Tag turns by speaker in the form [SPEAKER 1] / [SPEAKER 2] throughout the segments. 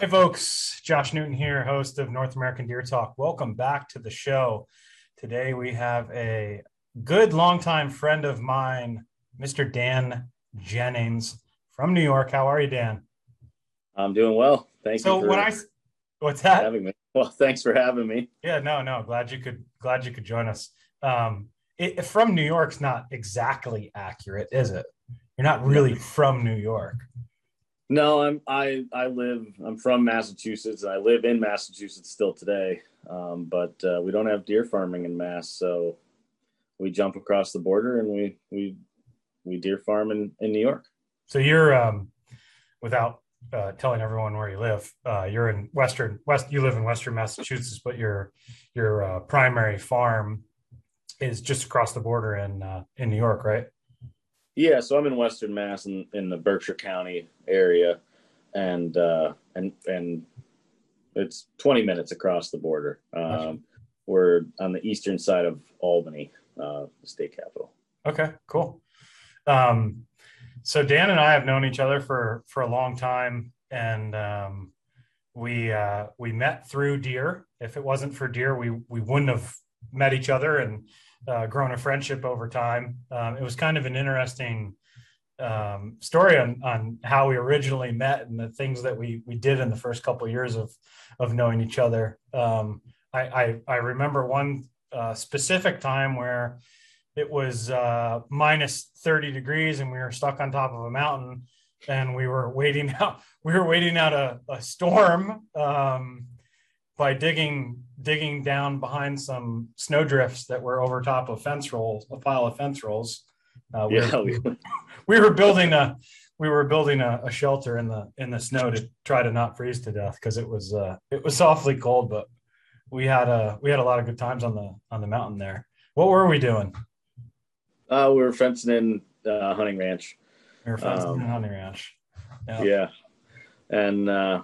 [SPEAKER 1] Hey, folks. Josh Newton here, host of North American Deer Talk. Welcome back to the show. Today we have a good longtime friend of mine, Mr. Dan Jennings from New York. How are you, Dan?
[SPEAKER 2] I'm doing well. Thank
[SPEAKER 1] so
[SPEAKER 2] you.
[SPEAKER 1] So when I what's that?
[SPEAKER 2] Having me. Well, thanks for having me.
[SPEAKER 1] Yeah, no, no. Glad you could glad you could join us. Um, it, from New York's not exactly accurate, is it? You're not really from New York.
[SPEAKER 2] No, I'm I I live I'm from Massachusetts. I live in Massachusetts still today, um, but uh, we don't have deer farming in Mass, so we jump across the border and we we we deer farm in, in New York.
[SPEAKER 1] So you're um, without uh, telling everyone where you live, uh, you're in western west. You live in western Massachusetts, but your your uh, primary farm is just across the border in uh, in New York, right?
[SPEAKER 2] Yeah, so I'm in Western Mass in, in the Berkshire County area, and uh, and and it's 20 minutes across the border. Um, we're on the eastern side of Albany, uh, the state capital.
[SPEAKER 1] Okay, cool. Um, so Dan and I have known each other for for a long time, and um, we uh, we met through deer. If it wasn't for deer, we we wouldn't have met each other and uh, grown a friendship over time. Um, it was kind of an interesting um, story on, on how we originally met and the things that we we did in the first couple of years of of knowing each other. Um, I, I, I remember one uh, specific time where it was uh, minus 30 degrees and we were stuck on top of a mountain and we were waiting out we were waiting out a, a storm um, by digging digging down behind some snow drifts that were over top of fence rolls, a pile of fence rolls. Uh, we,
[SPEAKER 2] yeah,
[SPEAKER 1] were, we were building a we were building a, a, shelter in the in the snow to try to not freeze to death because it was uh, it was awfully cold, but we had a we had a lot of good times on the on the mountain there. What were we doing?
[SPEAKER 2] Uh, we were fencing in uh, hunting ranch.
[SPEAKER 1] We were fencing um, in hunting ranch.
[SPEAKER 2] Yeah, yeah. and uh,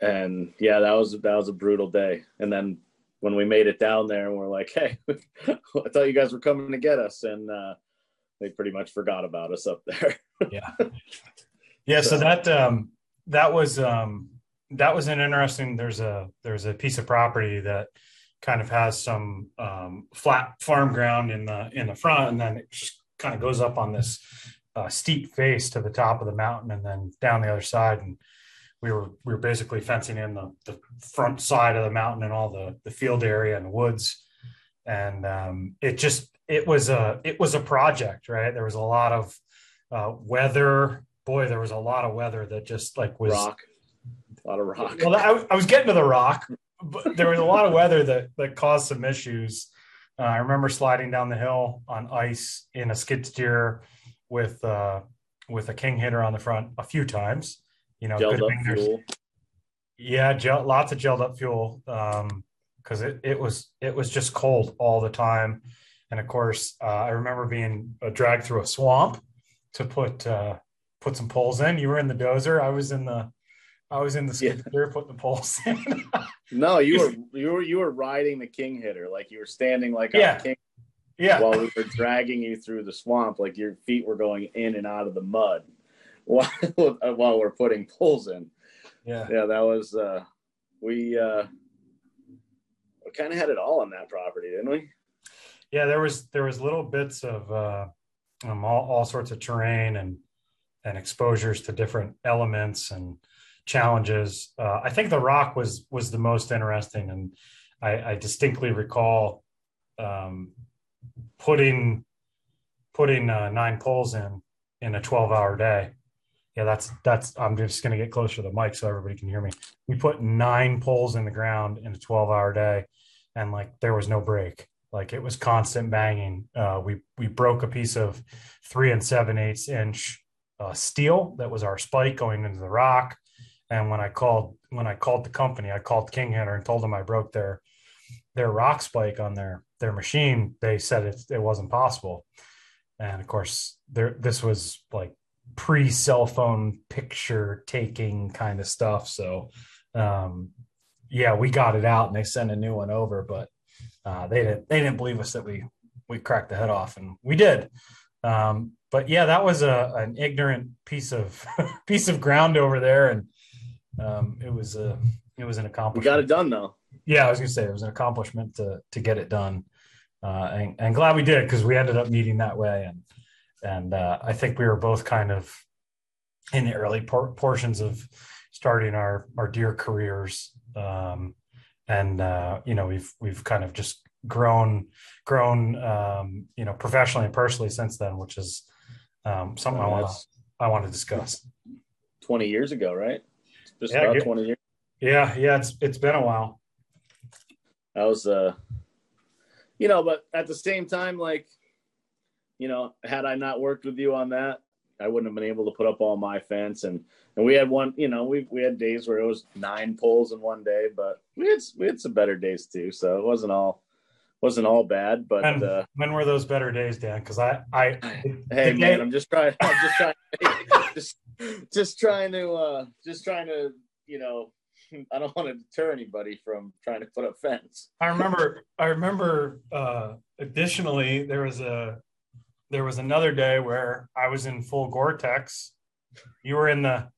[SPEAKER 2] and yeah, that was that was a brutal day. And then when we made it down there, and we're like, "Hey, I thought you guys were coming to get us," and uh, they pretty much forgot about us up there.
[SPEAKER 1] yeah, yeah. So, so that um, that was um, that was an interesting. There's a there's a piece of property that kind of has some um, flat farm ground in the in the front, and then it just kind of goes up on this uh, steep face to the top of the mountain, and then down the other side, and we were we were basically fencing in the, the front side of the mountain and all the the field area and the woods. And um, it just it was a it was a project right? There was a lot of uh, weather. Boy there was a lot of weather that just like was
[SPEAKER 2] rock. A lot of rock.
[SPEAKER 1] Well I, I was getting to the rock but there was a lot of weather that that caused some issues uh, i remember sliding down the hill on ice in a skid steer with uh with a king hitter on the front a few times you know,
[SPEAKER 2] gelled up fuel.
[SPEAKER 1] Yeah, gel, lots of gelled up fuel because um, it, it was it was just cold all the time, and of course uh, I remember being uh, dragged through a swamp to put uh, put some poles in. You were in the dozer. I was in the I was in the skid yeah. putting the poles in.
[SPEAKER 2] no, you were you were you were riding the king hitter like you were standing like
[SPEAKER 1] yeah.
[SPEAKER 2] king.
[SPEAKER 1] Yeah.
[SPEAKER 2] While we were dragging you through the swamp, like your feet were going in and out of the mud while while we're putting poles in.
[SPEAKER 1] Yeah,
[SPEAKER 2] yeah, that was uh, we uh, we kind of had it all on that property, didn't we?
[SPEAKER 1] Yeah, there was there was little bits of uh, um, all, all sorts of terrain and and exposures to different elements and challenges. Uh, I think the rock was was the most interesting, and I, I distinctly recall um, putting putting uh, nine poles in in a twelve hour day yeah, that's that's. I'm just going to get closer to the mic so everybody can hear me. We put nine poles in the ground in a 12 hour day, and like there was no break. Like it was constant banging. Uh, we we broke a piece of three and seven eighths inch uh, steel that was our spike going into the rock. And when I called when I called the company, I called King Hitter and told them I broke their their rock spike on their their machine. They said it it wasn't possible. And of course, there this was like pre cell phone picture taking kind of stuff. So, um, yeah, we got it out and they sent a new one over, but uh, they didn't they didn't believe us that we we cracked the head off, and we did. Um, but yeah, that was a an ignorant piece of piece of ground over there, and um, it was a it was an accomplishment.
[SPEAKER 2] We got it done though.
[SPEAKER 1] Yeah, I was gonna say it was an accomplishment to to get it done, uh, and, and glad we did because we ended up meeting that way, and and uh, I think we were both kind of in the early por- portions of starting our our deer careers, um, and uh, you know we've we've kind of just grown grown um, you know professionally and personally since then, which is um, something I want I want to discuss.
[SPEAKER 2] Twenty years ago, right?
[SPEAKER 1] Just yeah, about twenty years. Yeah, yeah, it's it's been a while.
[SPEAKER 2] That was uh you know, but at the same time, like, you know, had I not worked with you on that, I wouldn't have been able to put up all my fence and and we had one, you know, we we had days where it was nine poles in one day, but we had we had some better days too. So it wasn't all wasn't all bad. But
[SPEAKER 1] when, uh, when were those better days, Dan? Because I I
[SPEAKER 2] hey man, day... I'm just trying. I'm just trying. just just trying to uh just trying to you know I don't want to deter anybody from trying to put up fence.
[SPEAKER 1] I remember I remember uh additionally there was a there was another day where I was in full Gore-Tex. You were in the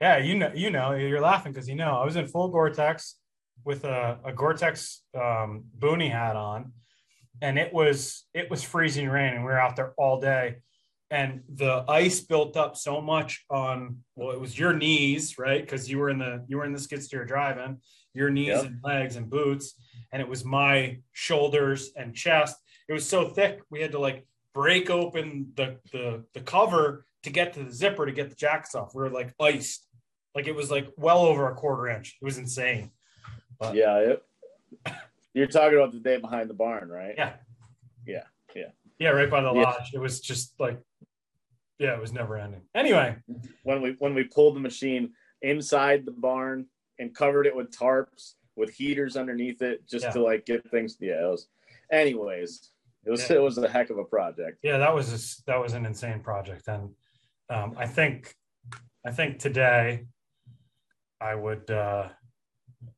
[SPEAKER 1] yeah, you know you know you're laughing because you know I was in full Gore-Tex with a, a Gore-Tex um boonie hat on and it was it was freezing rain and we were out there all day and the ice built up so much on well it was your knees right? Because you were in the you were in the skid steer driving your knees yep. and legs and boots and it was my shoulders and chest. It was so thick we had to like break open the the, the cover to get to the zipper to get the jackets off. We were like iced. Like it was like well over a quarter inch. It was insane.
[SPEAKER 2] But, yeah it, you're talking about the day behind the barn right?
[SPEAKER 1] Yeah.
[SPEAKER 2] Yeah yeah.
[SPEAKER 1] Yeah right by the yeah. lodge. It was just like yeah, it was never ending. Anyway,
[SPEAKER 2] when we when we pulled the machine inside the barn and covered it with tarps with heaters underneath it just yeah. to like get things. Yeah, it was. Anyways, it was yeah. it was a heck of a project.
[SPEAKER 1] Yeah, that was a, that was an insane project, and um, I think I think today I would uh,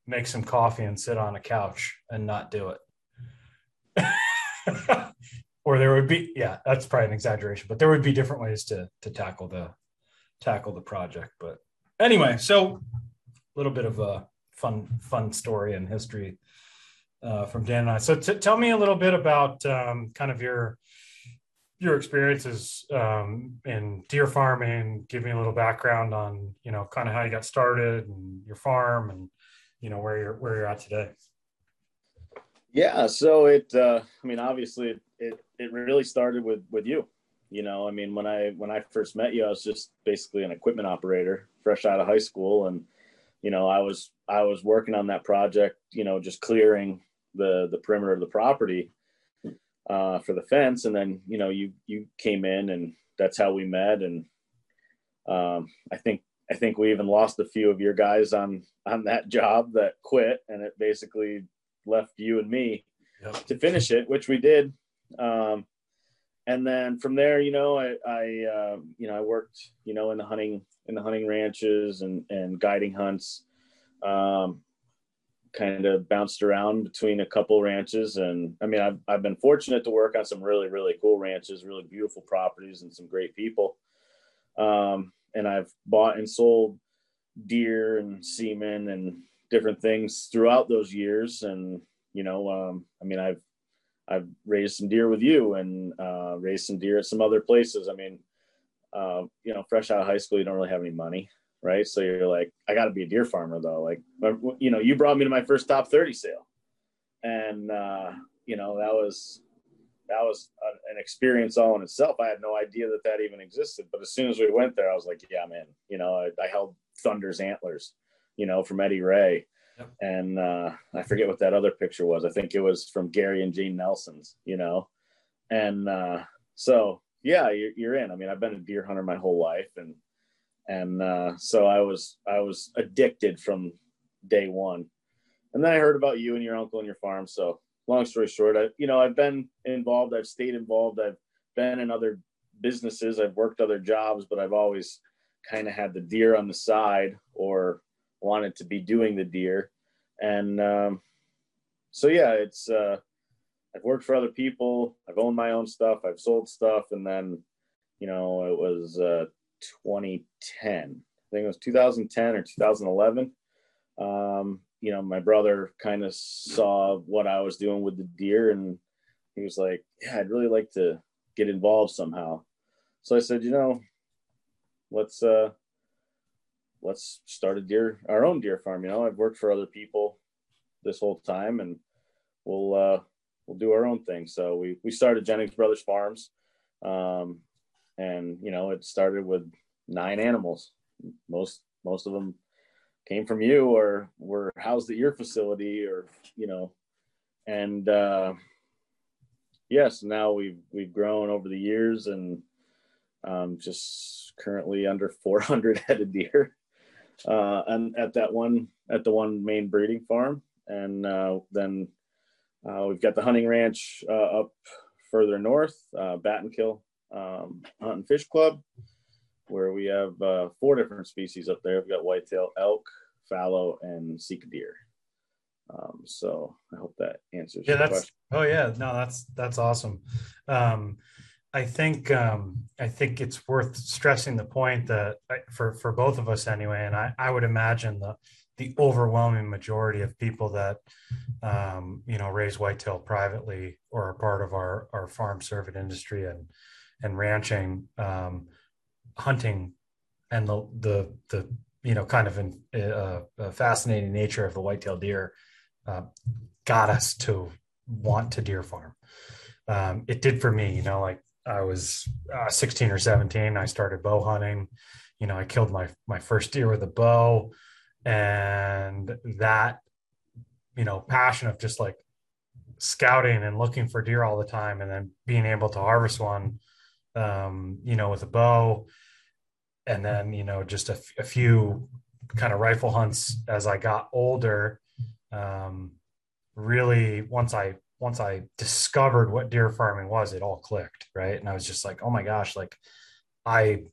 [SPEAKER 1] make some coffee and sit on a couch and not do it. or there would be yeah that's probably an exaggeration but there would be different ways to to tackle the tackle the project but anyway so a little bit of a fun fun story and history uh, from dan and i. So t- tell me a little bit about um, kind of your your experiences um, in deer farming. Give me a little background on you know kind of how you got started and your farm and you know where you're where you're at today.
[SPEAKER 2] Yeah so it uh, i mean obviously it, it it really started with with you. You know i mean when i when i first met you i was just basically an equipment operator fresh out of high school. And you know i was i was working on that project you know just clearing the the perimeter of the property uh, for the fence. And then you know you you came in and that's how we met. And um, i think i think we even lost a few of your guys on on that job that quit. And it basically left you and me yep. to finish it which we did um, and then from there, you know, I, I uh, you know, I worked, you know, in the hunting, in the hunting ranches and, and guiding hunts, um, kind of bounced around between a couple ranches. And I mean, I've, I've been fortunate to work on some really, really cool ranches, really beautiful properties and some great people. Um, and I've bought and sold deer and semen and different things throughout those years. And, you know, um, I mean, I've, I've raised some deer with you and uh, raised some deer at some other places. I mean, uh, you know, fresh out of high school, you don't really have any money, right? So you're like, I got to be a deer farmer though. Like, you know, you brought me to my first top 30 sale, and uh, you know that was that was a, an experience all in itself. I had no idea that that even existed, but as soon as we went there, I was like, yeah, man. You know, I, I held Thunder's antlers, you know, from Eddie Ray And uh, I forget what that other picture was. I think it was from Gary and Jane Nelson's, you know. And uh, so, yeah, you're, you're in. I mean, I've been a deer hunter my whole life, and and uh, so I was I was addicted from day one. And then I heard about you and your uncle and your farm. So, long story short, I you know I've been involved. I've stayed involved. I've been in other businesses. I've worked other jobs, but I've always kind of had the deer on the side or wanted to be doing the deer. and um, so yeah, it's uh, I've worked for other people. I've owned my own stuff. I've sold stuff, and then you know it was uh, 2010. I think it was 2010 or 2011. Um, you know, my brother kind of saw what I was doing with the deer, and he was like, "Yeah, I'd really like to get involved somehow." So I said, "You know, let's uh, let's start a deer, our own deer farm. You know, I've worked for other people this whole time, and we'll uh, we'll do our own thing." So we we started Jennings Brothers Farms, um, and you know, it started with nine animals. Most most of them came from you or were housed at your facility or you know and uh yes now we've we've grown over the years and um just currently under 400 headed deer uh and at that one at the one main breeding farm and uh then uh we've got the hunting ranch uh, up further north uh battenkill um hunt and fish club where we have uh, four different species up there. We've got whitetail elk, fallow, and Sika deer. Um, so I hope that answers.
[SPEAKER 1] Yeah, that's question. oh yeah, no, that's that's awesome. Um, I think um, I think it's worth stressing the point that for for both of us anyway, and I, I would imagine the the overwhelming majority of people that um, you know raise whitetail privately or are part of our our farmed cervid industry and and ranching um, hunting and the the the you know kind of uh, uh, fascinating nature of the whitetail deer uh, got us to want to deer farm. Um, it did for me, you know, like I was uh, 16 or 17, I started bow hunting. You know, I killed my my first deer with a bow, and that you know passion of just like scouting and looking for deer all the time, and then being able to harvest one, um, you know, with a bow and then you know just a, a few kind of rifle hunts as I got older. Um, really, once I once I discovered what deer farming was, it all clicked, right? And I was just like, oh my gosh, like I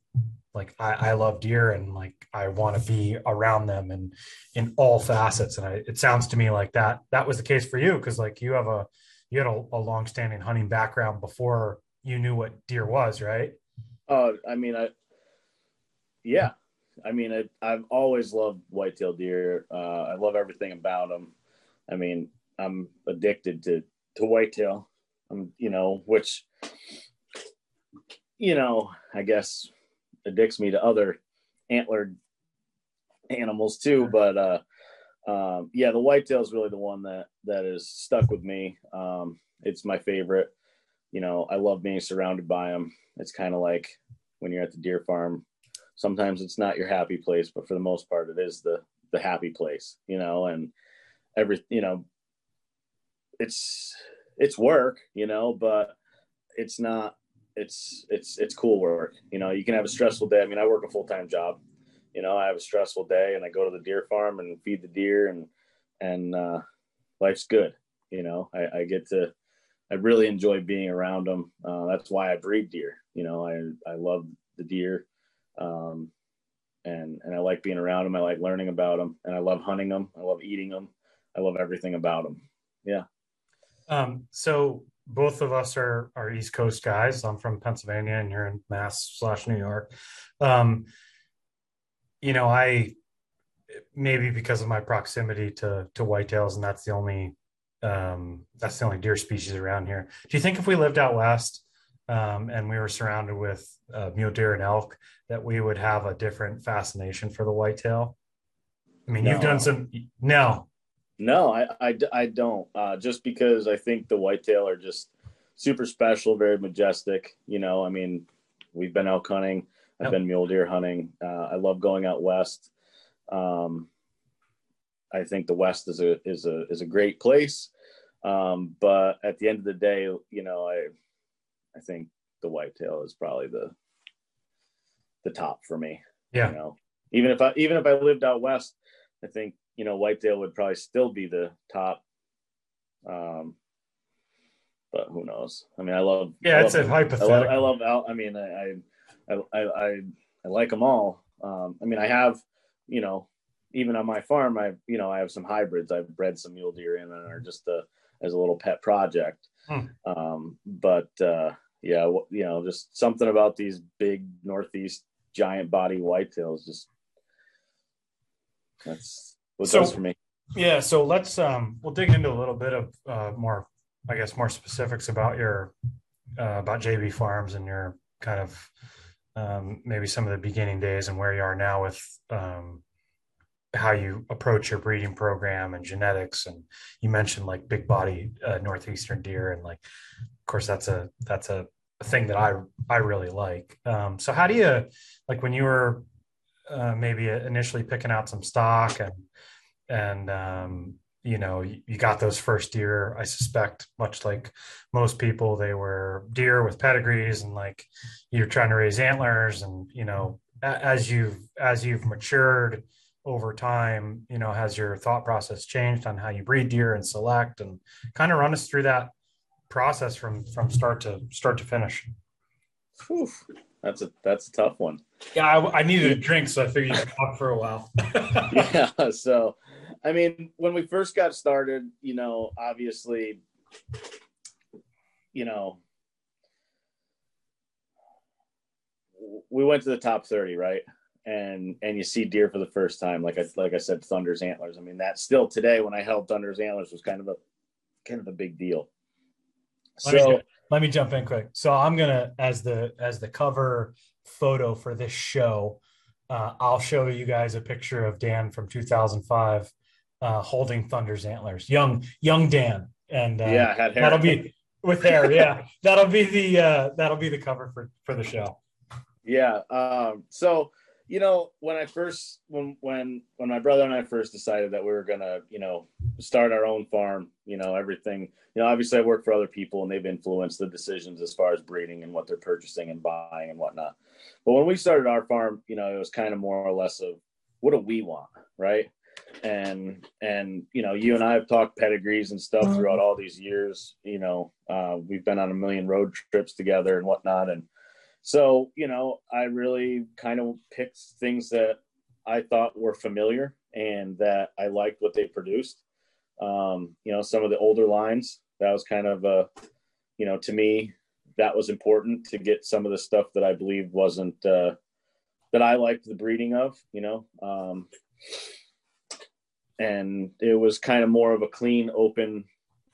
[SPEAKER 1] like I, I love deer and like I want to be around them and in all facets. And I, it sounds to me like that that was the case for you because like you have a you had a, a long-standing hunting background before you knew what deer was, right?
[SPEAKER 2] Uh, I mean, I yeah, I mean, it, I've always loved whitetail deer. Uh, I love everything about them. I mean, I'm addicted to to whitetail. I'm, you know, which, you know, I guess addicts me to other antlered animals too. But uh, um, yeah, the whitetail is really the one that that is stuck with me. Um, it's my favorite. You know, I love being surrounded by them. It's kind of like when you're at the deer farm sometimes it's not your happy place but for the most part it is the the happy place you know and every you know it's it's work you know but it's not it's it's it's cool work you know you can have a stressful day i mean i work a full-time job you know i have a stressful day and i go to the deer farm and feed the deer and and uh life's good you know i, I get to i really enjoy being around them uh, that's why i breed deer you know i i love the deer um, and and I like being around them. I like learning about them, and I love hunting them. I love eating them. I love everything about them. Yeah.
[SPEAKER 1] Um, so both of us are are East Coast guys. I'm from Pennsylvania, and you're in Mass slash New York. Um, you know, I maybe because of my proximity to to whitetails, and that's the only um, that's the only deer species around here. Do you think if we lived out west um, and we were surrounded with uh, mule deer and elk, that we would have a different fascination for the whitetail? I mean, no. you've done some. No,
[SPEAKER 2] no, I, I, I don't. Uh, just because I think the whitetail are just super special, very majestic. You know, I mean, we've been elk hunting. I've yep. been mule deer hunting. Uh, I love going out west. Um, I think the West is a is a is a great place. Um, but at the end of the day, you know, I I think the whitetail is probably the the top for me.
[SPEAKER 1] Yeah.
[SPEAKER 2] You know, even if I even if I lived out west, I think you know whitetail would probably still be the top. Um, but who knows? I mean, I love.
[SPEAKER 1] Yeah,
[SPEAKER 2] I
[SPEAKER 1] it's a hypothetical.
[SPEAKER 2] I love, I love. I mean, I, I, I, I, I like them all. Um, I mean, I have, you know, even on my farm, I you know I have some hybrids. I've bred some mule deer in and are just a, as a little pet project. Hmm. Um, but uh, yeah, you know, just something about these big northeast giant body whitetails. Just that's what so, does for me.
[SPEAKER 1] Yeah, so let's um we'll dig into a little bit of uh, more, I guess, more specifics about your uh, about JB Farms and your kind of um, maybe some of the beginning days and where you are now with um, how you approach your breeding program and genetics and you mentioned like big body uh, northeastern deer and like of course that's a that's a, a thing that i i really like um, so how do you like when you were uh, maybe initially picking out some stock and and um, you know you got those first deer i suspect much like most people they were deer with pedigrees and like you're trying to raise antlers and you know as you've as you've matured over time you know has your thought process changed on how you breed deer and select and kind of run us through that process from from start to start to finish
[SPEAKER 2] Whew. That's a that's a tough one.
[SPEAKER 1] Yeah i, I needed a drink so i figured you'd talk for a while.
[SPEAKER 2] Yeah so i mean when we first got started you know obviously you know we went to the top 30 right? And and you see deer for the first time like i like i said thunder's antlers. I mean that still today when i held thunder's antlers was kind of a kind of a big deal.
[SPEAKER 1] Let so let me jump in quick. So i'm gonna as the as the cover photo for this show uh, i'll show you guys a picture of dan from 2005 uh, holding thunder's antlers. Young young dan. And uh,
[SPEAKER 2] yeah
[SPEAKER 1] that'll be with hair yeah. That'll be the uh, that'll be the cover for for the show.
[SPEAKER 2] Yeah um so you know when i first when when when my brother and i first decided that we were gonna you know start our own farm you know everything you know obviously i work for other people and they've influenced the decisions as far as breeding and what they're purchasing and buying and whatnot but when we started our farm you know it was kind of more or less of what do we want right and and you know you and i have talked pedigrees and stuff mm-hmm. throughout all these years you know uh, we've been on a million road trips together and whatnot and so, you know, I really kind of picked things that I thought were familiar and that I liked what they produced. Um, you know, some of the older lines, that was kind of, uh, you know, to me, that was important to get some of the stuff that I believe wasn't, uh, that I liked the breeding of, you know. Um, and it was kind of more of a clean, open,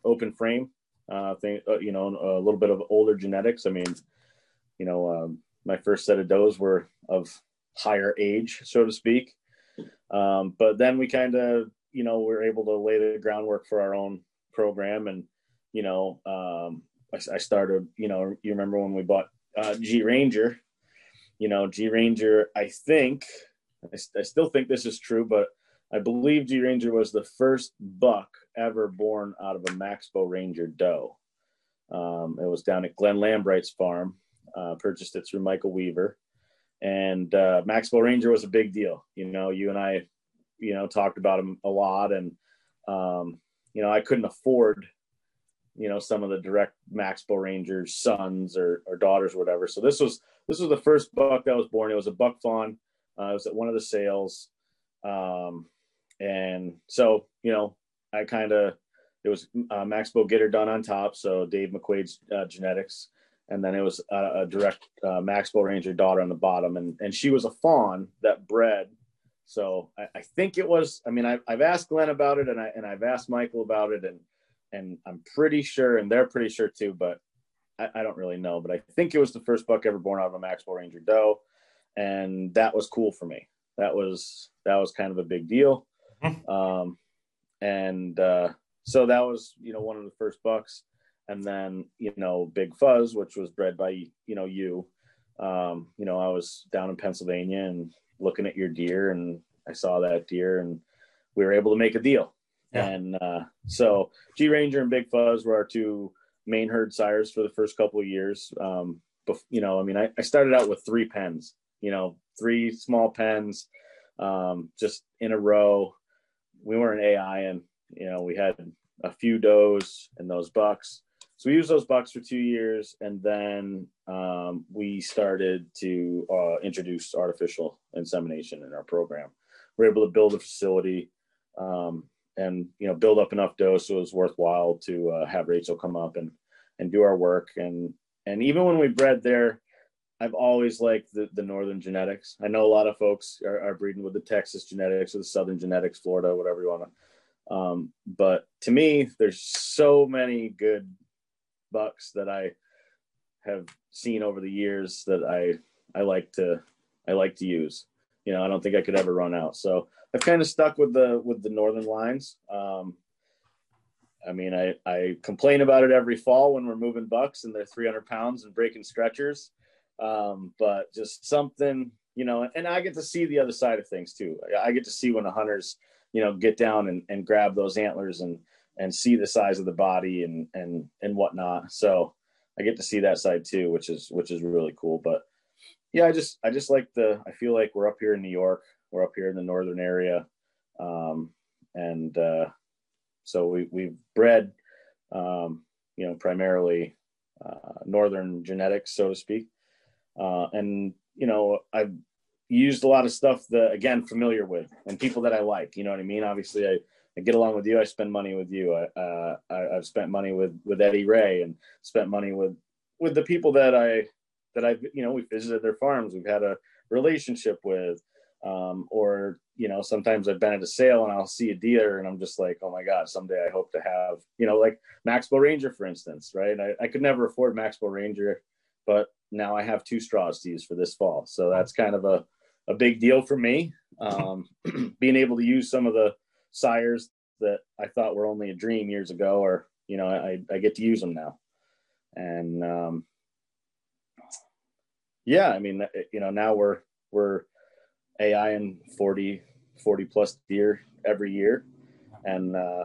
[SPEAKER 2] open frame. Uh, thing, uh, you know, a little bit of older genetics. I mean, you know, um, my first set of does were of higher age, so to speak. Um, but then we kind of, you know, we're able to lay the groundwork for our own program. And, you know, um, I, I, started, you know, you remember when we bought uh, G Ranger, you know, G Ranger, I think, I, I still think this is true, but I believe G Ranger was the first buck ever born out of a Maxbow Ranger doe. Um, it was down at Glenn Lambright's farm uh, purchased it through Michael Weaver, and uh, Maxbow Ranger was a big deal. You know, you and I, you know, talked about him a lot, and um, you know, I couldn't afford, you know, some of the direct Maxbow Rangers' sons or, or daughters, or whatever. So this was this was the first buck that was born. It was a buck fawn. Uh, was at one of the sales, um, and so you know, I kind of it was uh, Maxbow Getter done on top. So Dave McQuaid's uh, genetics and then it was a, a direct uh, Maxbow Ranger daughter on the bottom, and and she was a fawn that bred. So I, I think it was. I mean, I, I've asked Glenn about it, and I and I've asked Michael about it, and and I'm pretty sure, and they're pretty sure too, but I, I don't really know. But I think it was the first buck ever born out of a Maxbow Ranger doe, and that was cool for me. That was that was kind of a big deal. Mm-hmm. Um, and uh, so that was you know one of the first bucks and then you know Big Fuzz, which was bred by you know you. Um, you know, I was down in Pennsylvania and looking at your deer, and I saw that deer, and we were able to make a deal. Yeah. And uh, so G Ranger and Big Fuzz were our two main herd sires for the first couple of years. Um, but you know, I mean, I, I started out with three pens. You know, three small pens, um, just in a row. We weren't AI, and you know, we had a few does and those bucks so we used those bucks for two years, and then um, we started to uh, introduce artificial insemination in our program. we're able to build a facility um, and you know build up enough doe so it was worthwhile to uh, have Rachel come up and and do our work and and even when we bred there I've always liked the, the northern genetics. I know a lot of folks are, are breeding with the Texas genetics or the southern genetics, Florida, whatever you want to. Um, but to me, there's so many good bucks that I have seen over the years that I I like to I like to use. You know, I don't think I could ever run out. So I've kind of stuck with the with the northern lines. Um, I mean, I I complain about it every fall when we're moving bucks and they're 300 pounds and breaking stretchers. Um, but just something, you know, and I get to see the other side of things too. I get to see when the hunters, you know, get down and, and grab those antlers and and see the size of the body and and and whatnot. So I get to see that side too, which is which is really cool. But yeah, I just I just like the I feel like we're up here in New York, we're up here in the northern area, um, and uh, so we we've bred, um, you know, primarily uh, northern genetics, so to speak, uh, and you know I've used a lot of stuff that again familiar with and people that I like. You know what I mean? Obviously, I I get along with you. I spend money with you. I, uh, I have spent money with with Eddie Ray and spent money with with the people that I that I've you know we visited their farms. We've had a relationship with, um, or you know sometimes I've been at a sale and I'll see a deer and I'm just like, oh my god, someday I hope to have you know like Maxbow Ranger for instance, right? I, I could never afford Maxbow Ranger, but now I have two straws to use for this fall, so that's kind of a a big deal for me. Um, being able to use some of the sires that I thought were only a dream years ago, or you know, I, I get to use them now. And um, yeah, I mean, you know, now we're we're AI and 40 40 plus deer every year, and uh,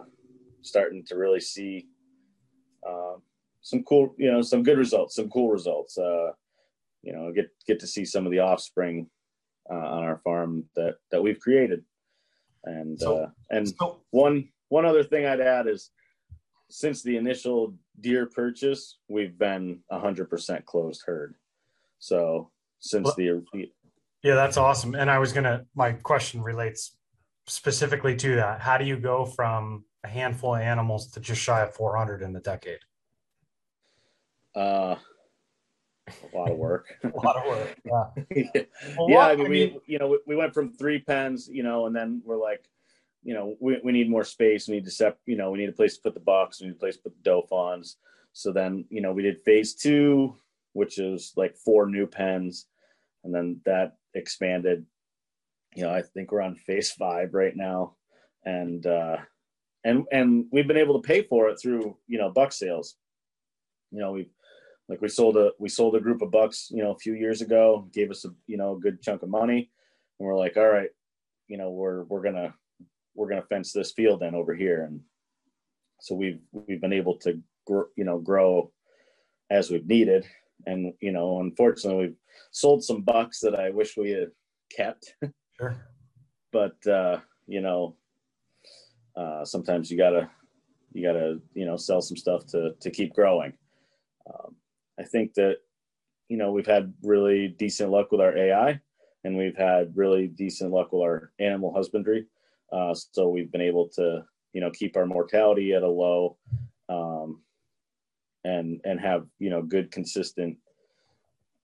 [SPEAKER 2] starting to really see uh, some cool, you know, some good results, some cool results. Uh, you know, get get to see some of the offspring uh, on our farm that that we've created. And so, uh, and so, one one other thing I'd add is since the initial deer purchase, we've been hundred percent closed herd. So since well, the
[SPEAKER 1] yeah, that's awesome. And I was gonna my question relates specifically to that. How do you go from a handful of animals to just shy of 400 in the decade?
[SPEAKER 2] Uh, a lot of work.
[SPEAKER 1] a lot of work. Yeah.
[SPEAKER 2] yeah. Well, yeah I mean, we, you know, we, we, went from three pens, you know, and then we're like, you know, we, we need more space. We need to set, you know, we need a place to put the box. We need a place to put the fawns. So then, you know, we did phase two, which is like four new pens. And then that expanded, you know, I think we're on phase five right now. And, uh, and, and we've been able to pay for it through, you know, buck sales. You know, we've, like we sold a we sold a group of bucks, you know, a few years ago, gave us a you know a good chunk of money, and we're like, all right, you know, we're we're gonna we're gonna fence this field in over here, and so we've we've been able to grow, you know grow as we've needed, and you know, unfortunately, we've sold some bucks that I wish we had kept.
[SPEAKER 1] Sure.
[SPEAKER 2] but uh, you know, uh, sometimes you gotta you gotta you know sell some stuff to to keep growing. Um, I think that you know we've had really decent luck with our AI, and we've had really decent luck with our animal husbandry. Uh, so we've been able to you know keep our mortality at a low, um, and and have you know good consistent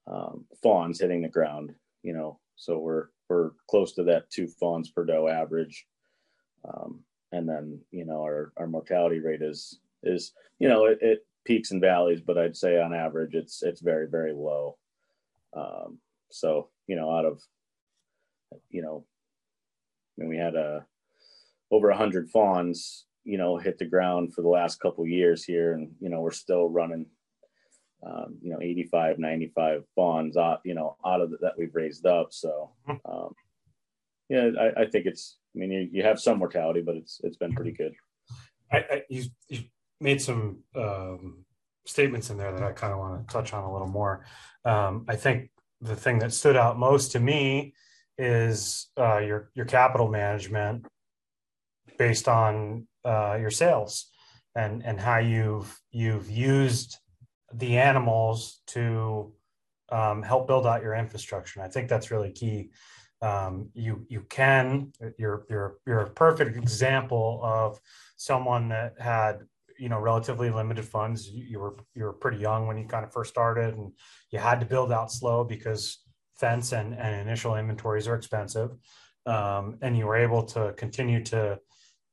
[SPEAKER 2] um, fawns hitting the ground. You know, so we're we're close to that two fawns per doe average. Um, and then you know our, our mortality rate is is you know it, it peaks and valleys, but I'd say on average it's it's very very low. Um, so you know, out of you know, I mean, we had a uh, over a hundred fawns, you know, hit the ground for the last couple years here, and you know, we're still running, um, you know, 85, 95 fawns out, you know, out of the, that we've raised up. So, mm-hmm. um, yeah, I, I think it's. I mean, you, you have some mortality, but it's it's been pretty good.
[SPEAKER 1] I, I you, you made some um, statements in there that I kind of want to touch on a little more. Um, I think the thing that stood out most to me is uh, your your capital management based on uh, your sales and and how you've you've used the animals to um, help build out your infrastructure. And I think that's really key um, you you can you're you're you're a perfect example of someone that had you know relatively limited funds. You, you, were you were pretty young when you kind of first started and you had to build out slow because fence and, and initial inventories are expensive. Um, and you were able to continue to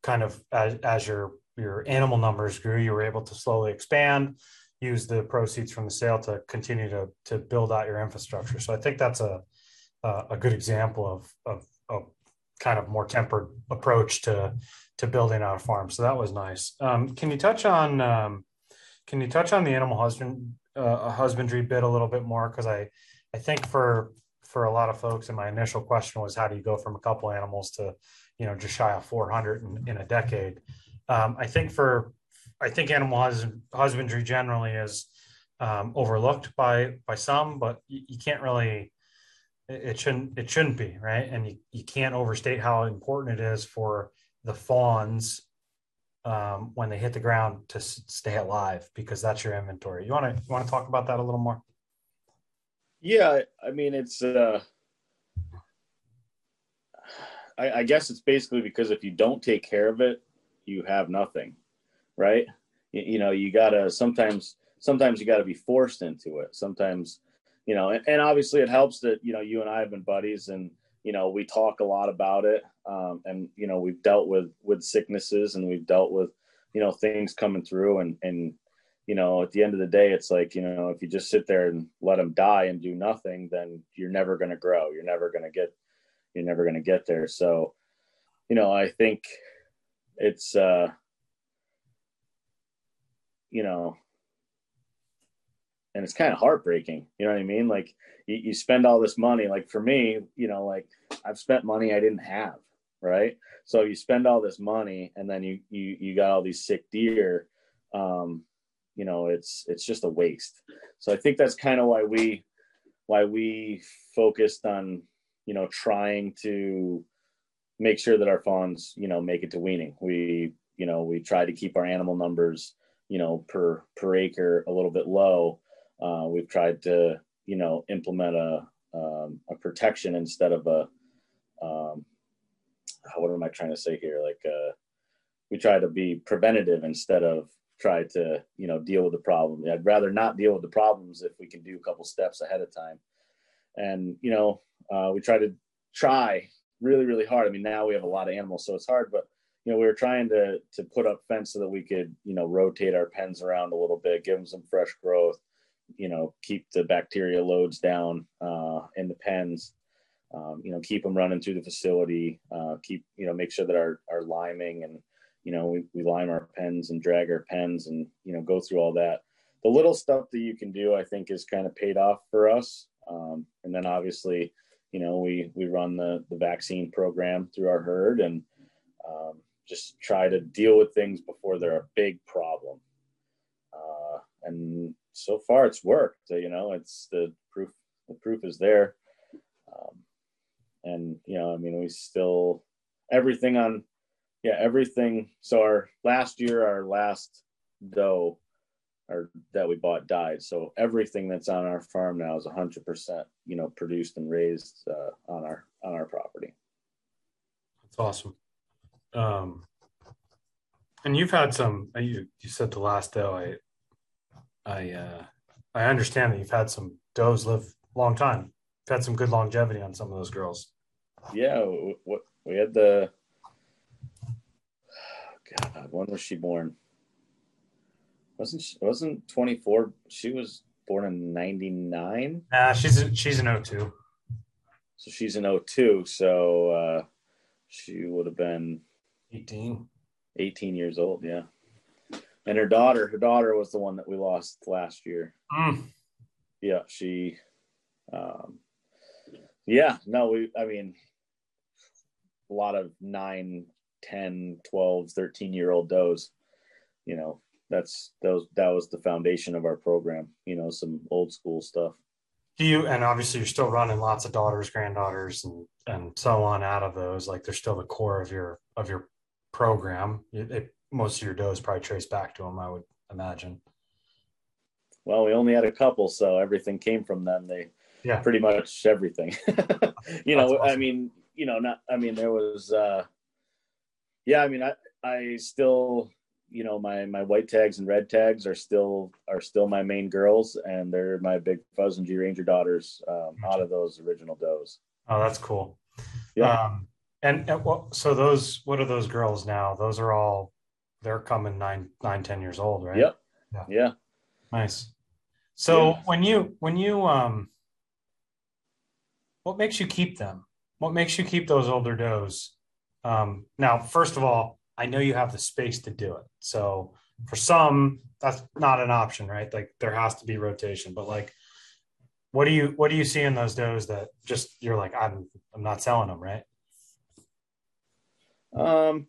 [SPEAKER 1] kind of as, as your your animal numbers grew you were able to slowly expand use the proceeds from the sale to continue to to build out your infrastructure. So i think that's a a good example of, of, of kind of more tempered approach to to building out a farm. So that was nice. Um, can you touch on um, can you touch on the animal husband uh, husbandry bit a little bit more? Because I I think for for a lot of folks, and my initial question was how do you go from a couple animals to you know just shy of 400 in, in a decade? Um, I think for I think animal hus- husbandry generally is um, overlooked by by some, but you, you can't really it shouldn't it shouldn't be right and you, you can't overstate how important it is for the fawns um, when they hit the ground to stay alive because that's your inventory. You want to you want to talk about that a little more?
[SPEAKER 2] Yeah i mean it's uh I, I guess it's basically because if you don't take care of it you have nothing right? You, you know you gotta sometimes sometimes you gotta be forced into it. Sometimes you know, and, and, obviously it helps that, you know, you and I have been buddies and, you know, we talk a lot about it. Um, and, you know, we've dealt with, with sicknesses and we've dealt with, you know, things coming through and, and, you know, at the end of the day, it's like, you know, if you just sit there and let them die and do nothing, then you're never going to grow. You're never going to get, you're never going to get there. So, you know, I think it's, uh, you know, and it's kind of heartbreaking you know what i mean like you, you spend all this money like for me you know like i've spent money i didn't have right? So you spend all this money and then you you you got all these sick deer um you know it's it's just a waste. So i think that's kind of why we why we focused on you know trying to make sure that our fawns you know make it to weaning. We you know we try to keep our animal numbers you know per per acre a little bit low. Uh, we've tried to, you know, implement a um, a protection instead of a um, what am I trying to say here? Like uh, we try to be preventative instead of try to, you know, deal with the problem. I'd rather not deal with the problems if we can do a couple steps ahead of time. And you know, uh, we try to try really, really hard. I mean, now we have a lot of animals, so it's hard, but you know, we were trying to to put up fence so that we could, you know, rotate our pens around a little bit, give them some fresh growth, you know keep the bacteria loads down uh, in the pens um, you know keep them running through the facility uh, keep you know make sure that our our liming and you know we, we lime our pens and drag our pens and you know go through all that the little stuff that you can do i think is kind of paid off for us um, and then obviously you know we we run the the vaccine program through our herd and um, just try to deal with things before they're a big problem uh, and so far it's worked. You know, it's the proof. The proof is there. And you know, I mean, we still everything on, yeah, everything. So our last year, our last doe, or that we bought died. So everything that's on our farm now is hundred percent, you know, produced and raised uh, on our on our property.
[SPEAKER 1] That's awesome. Um, and you've had some. You, you said the last doe. I I uh, I understand that you've had some does live a long time. Had some good longevity on some of those girls.
[SPEAKER 2] Yeah, what we had the. God, when was she born? Wasn't she, wasn't twenty four? She was born in ninety nine.
[SPEAKER 1] Nah, she's a, she's an 02.
[SPEAKER 2] So she's an 02. So uh, she would have been
[SPEAKER 1] 18.
[SPEAKER 2] 18 years old. Yeah and her daughter her daughter was the one that we lost last year mm. yeah she um yeah no we i mean a lot of 9 10 12 13 year old does you know that's those that was the foundation of our program you know some old school stuff
[SPEAKER 1] do you and obviously you're still running lots of daughters granddaughters and and so on out of those like they're still the core of your of your program it, most of your does probably trace back to them, I would imagine.
[SPEAKER 2] Well, we only had a couple, so everything came from them. They
[SPEAKER 1] yeah.
[SPEAKER 2] pretty much everything. you know, awesome. I mean, you know, not. I mean, there was. uh Yeah, I mean, I I still you know my my white tags and red tags are still are still my main girls and they're my big fuzz and g ranger daughters um, out of those original does
[SPEAKER 1] oh that's cool yeah um, and, and well, so those what are those girls now those are all they're coming nine nine ten years old right
[SPEAKER 2] yep yeah, yeah.
[SPEAKER 1] nice so yeah. when you when you um what makes you keep them what makes you keep those older does um now first of all I know you have the space to do it. So for some, that's not an option, right? Like there has to be rotation. But like, what do you what do you see in those does that just you're like I'm I'm not selling them, right?
[SPEAKER 2] Um,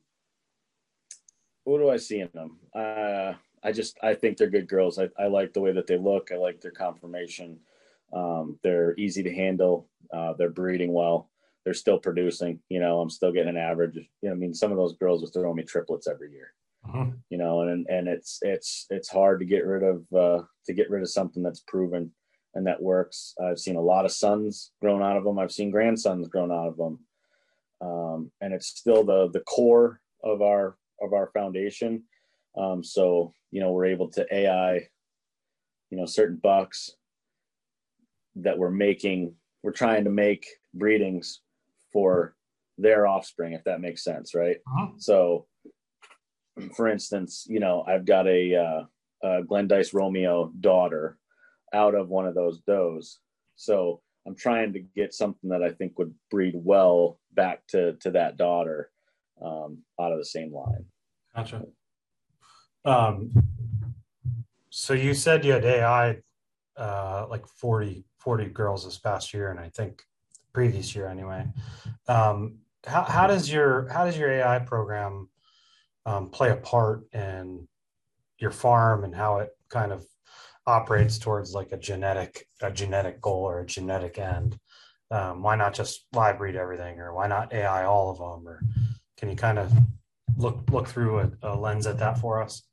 [SPEAKER 2] what do I see in them? Uh, I just I think they're good girls. I, I like the way that they look. I like their conformation. Um, they're easy to handle. Uh, they're breeding well they're still producing. You know, I'm still getting an average. You know, I mean, some of those girls are throwing me triplets every year. Uh-huh. You know, and and it's it's it's hard to get rid of uh, to get rid of something that's proven and that works. I've seen a lot of sons grown out of them. I've seen grandsons grown out of them, um, and it's still the the core of our of our foundation. Um, so you know, we're able to AI, you know, certain bucks that we're making. We're trying to make breedings for their offspring, if that makes sense, right? Uh-huh. So, for instance, you know, I've got a, uh, a Glendice Romeo daughter out of one of those does. So I'm trying to get something that I think would breed well back to to that daughter um, out of the same line.
[SPEAKER 1] Gotcha. Um, so you said you had AI uh, like 40, 40 girls this past year, and I think previous year anyway. Um, how, how does your how does your AI program um, play a part in your farm and how it kind of operates towards like a genetic a genetic goal or a genetic end? Um, why not just live breed everything, or why not AI all of them? Or can you kind of look look through a, a lens at that for us?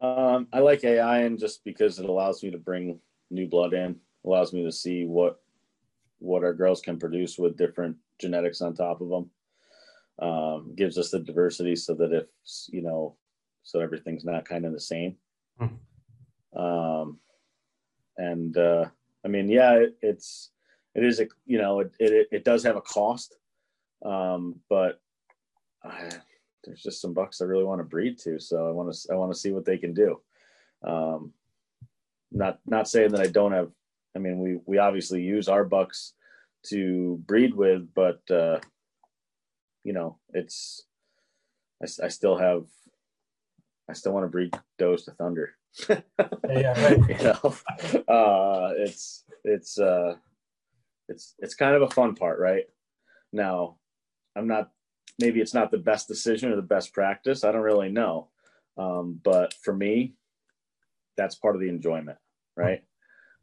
[SPEAKER 2] Um, I like AI, and just because it allows me to bring new blood in, allows me to see what what our girls can produce with different genetics on top of them. Um, gives us the diversity so that if you know, so everything's not kind of the same. Hmm. Um, and uh, I mean, yeah, it, it's it is a you know it it, it does have a cost, um, but I, there's just some bucks I really want to breed to, so I want to I want to see what they can do. Um, not not saying that I don't have I mean, we we obviously use our bucks to breed with, but uh, you know, it's I, I still have I still want to breed does to thunder. yeah, right. you know, uh, it's it's uh, it's it's kind of a fun part, right? Now, I'm not maybe it's not the best decision or the best practice. I don't really know, um, but for me, that's part of the enjoyment, right?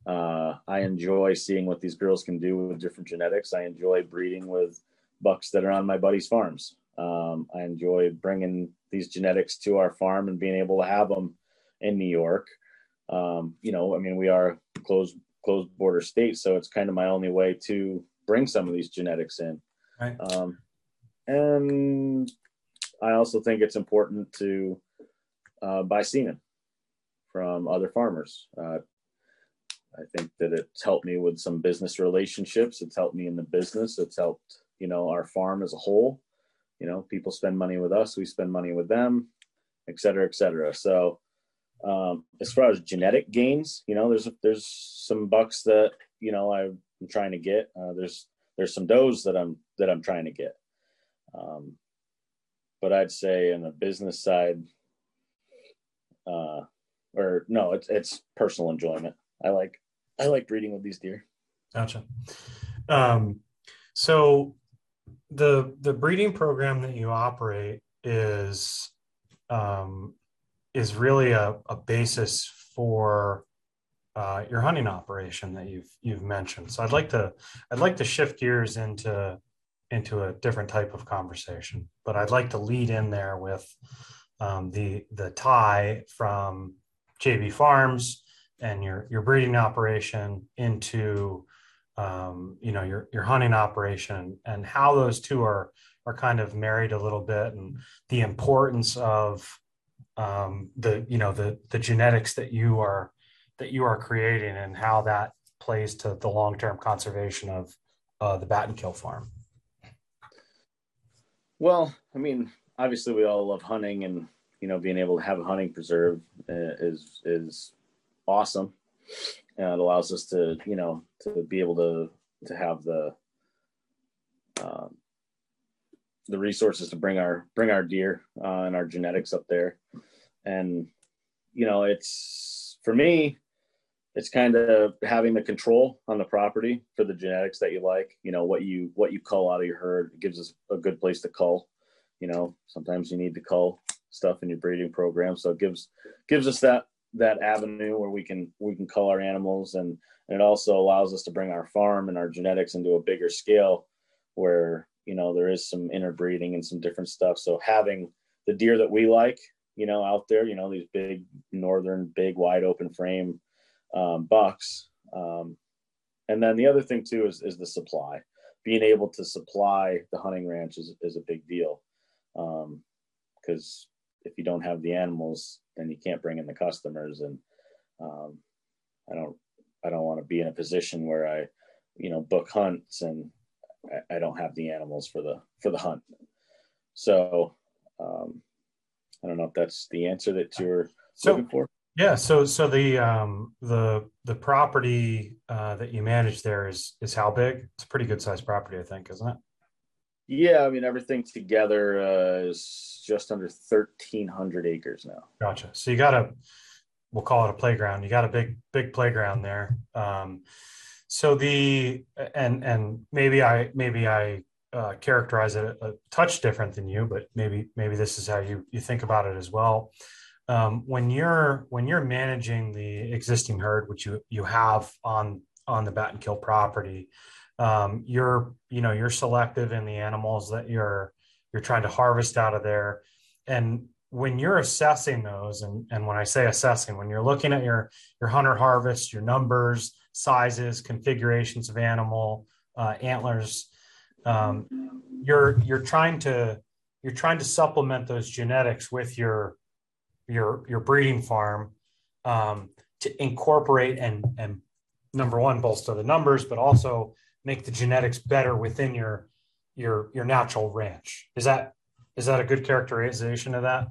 [SPEAKER 2] Uh, I enjoy seeing what these girls can do with different genetics. I enjoy breeding with bucks that are on my buddy's farms. Um, I enjoy bringing these genetics to our farm and being able to have them in New York. Um, you know, I mean, we are closed closed border state, so it's kind of my only way to bring some of these genetics in. Right. Um, and I also think it's important to uh, buy semen from other farmers. Uh, I think that it's helped me with some business relationships. It's helped me in the business. It's helped, you know, our farm as a whole. You know, people spend money with us, we spend money with them, et cetera, et cetera. So, um, as far as genetic gains, you know, there's there's some bucks that you know I'm trying to get. Uh, there's there's some does that I'm that I'm trying to get. Um, but I'd say in the business side, uh, or no, it's it's personal enjoyment. I like I like breeding with these deer.
[SPEAKER 1] Gotcha. Um, so the the breeding program that you operate is um, is really a, a basis for uh, your hunting operation that you've you've mentioned. So I'd like to I'd like to shift gears into into a different type of conversation, but I'd like to lead in there with um, the the tie from JB Farms and your your breeding operation into um, you know your your hunting operation and how those two are are kind of married a little bit and the importance of um, the you know the the genetics that you are that you are creating and how that plays to the long term conservation of uh, the Battenkill farm.
[SPEAKER 2] Well, I mean, obviously we all love hunting, and you know, being able to have a hunting preserve uh, is is awesome. Uh, it allows us to, you know, to be able to to have the uh, the resources to bring our bring our deer uh, and our genetics up there, and you know, it's for me, it's kind of having the control on the property for the genetics that you like. You know, what you what you cull out of your herd gives us a good place to cull. You know, sometimes you need to cull stuff in your breeding program, so it gives gives us that that avenue where we can we can cull our animals. And, and it also allows us to bring our farm and our genetics into a bigger scale where you know there is some interbreeding and some different stuff. So having the deer that we like you know out there you know these big northern big wide open frame um, bucks um, and then the other thing too is, is the supply. Being able to supply the hunting ranch is, is a big deal because um, if you don't have the animals then you can't bring in the customers. And um, i don't i don't want to be in a position where i you know book hunts and I, I don't have the animals for the for the hunt. So um, i don't know if that's the answer that you're so, looking for.
[SPEAKER 1] yeah so so the um the the property uh that you manage there is is how big? It's a pretty good sized property i think isn't it
[SPEAKER 2] yeah, I mean everything together uh, is just under thirteen hundred acres now.
[SPEAKER 1] Gotcha. So you got a, we'll call it a playground. You got a big big playground there. Um, so the and and maybe I maybe I uh, characterize it a, a, touch different than you, but maybe maybe this is how you you think about it as well. Um, when you're when you're managing the existing herd, which you you have on on the Battenkill property, um, you're you know you're selective in the animals that you're you're trying to harvest out of there. And when you're assessing those and, and when i say assessing when you're looking at your your hunter harvest your numbers sizes configurations of animal uh, antlers um, you're you're trying to you're trying to supplement those genetics with your your your breeding farm um, to incorporate and and number one bolster the numbers but also make the genetics better within your your your natural ranch. Is that is that a good characterization of that?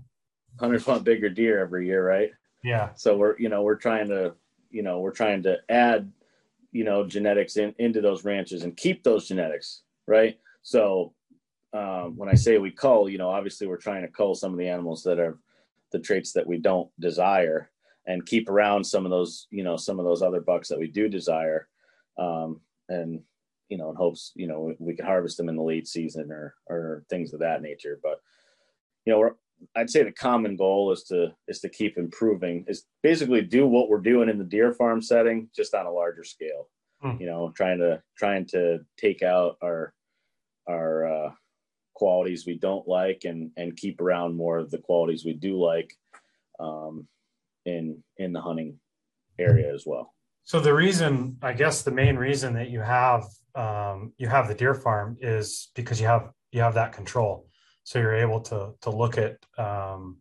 [SPEAKER 2] Hundred foot bigger deer every year, right?
[SPEAKER 1] Yeah.
[SPEAKER 2] So we're you know we're trying to you know we're trying to add you know genetics in into those ranches and keep those genetics, right? So um, when I say we cull, you know, obviously we're trying to cull some of the animals that are the traits that we don't desire and keep around some of those, you know, some of those other bucks that we do desire. Um, and you know, in hopes, you know, we can harvest them in the late season or, or things of that nature. But, you know, I'd say the common goal is to, is to keep improving is basically do what we're doing in the deer farm setting, just on a larger scale, hmm. you know, trying to, trying to take out our, our, uh, qualities we don't like and, and keep around more of the qualities we do like, um, in, in the hunting area as well.
[SPEAKER 1] So the reason, I guess, the main reason that you have um, you have the deer farm is because you have you have that control. So you're able to to look at um,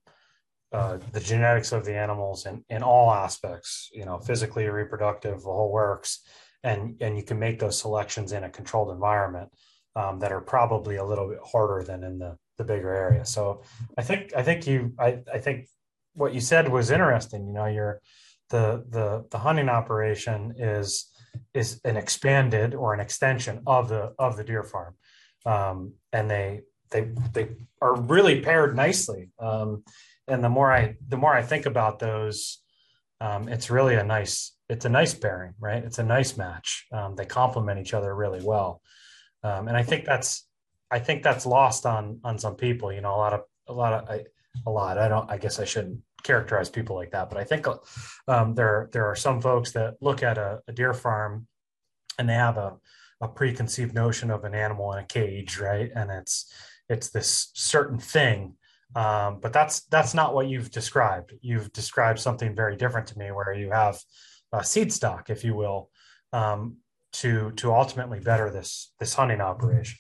[SPEAKER 1] uh, the genetics of the animals in, in all aspects, you know, physically, reproductive, the whole works, and and you can make those selections in a controlled environment um, that are probably a little bit harder than in the the bigger area. So I think I think you I, I think what you said was interesting. You know, you're the the the hunting operation is is an expanded or an extension of the of the deer farm, um, and they they they are really paired nicely. Um, and the more I the more I think about those, um, it's really a nice it's a nice pairing, right? It's a nice match. Um, they complement each other really well, um, and I think that's I think that's lost on on some people. You know, a lot of a lot of I, a lot. I don't. I guess I shouldn't characterize people like that, but I think um, there there are some folks that look at a, a deer farm and they have a, a preconceived notion of an animal in a cage, right? And it's it's this certain thing, um, but that's that's not what you've described. You've described something very different to me, where you have uh, seed stock, if you will, um, to to ultimately better this this hunting operation.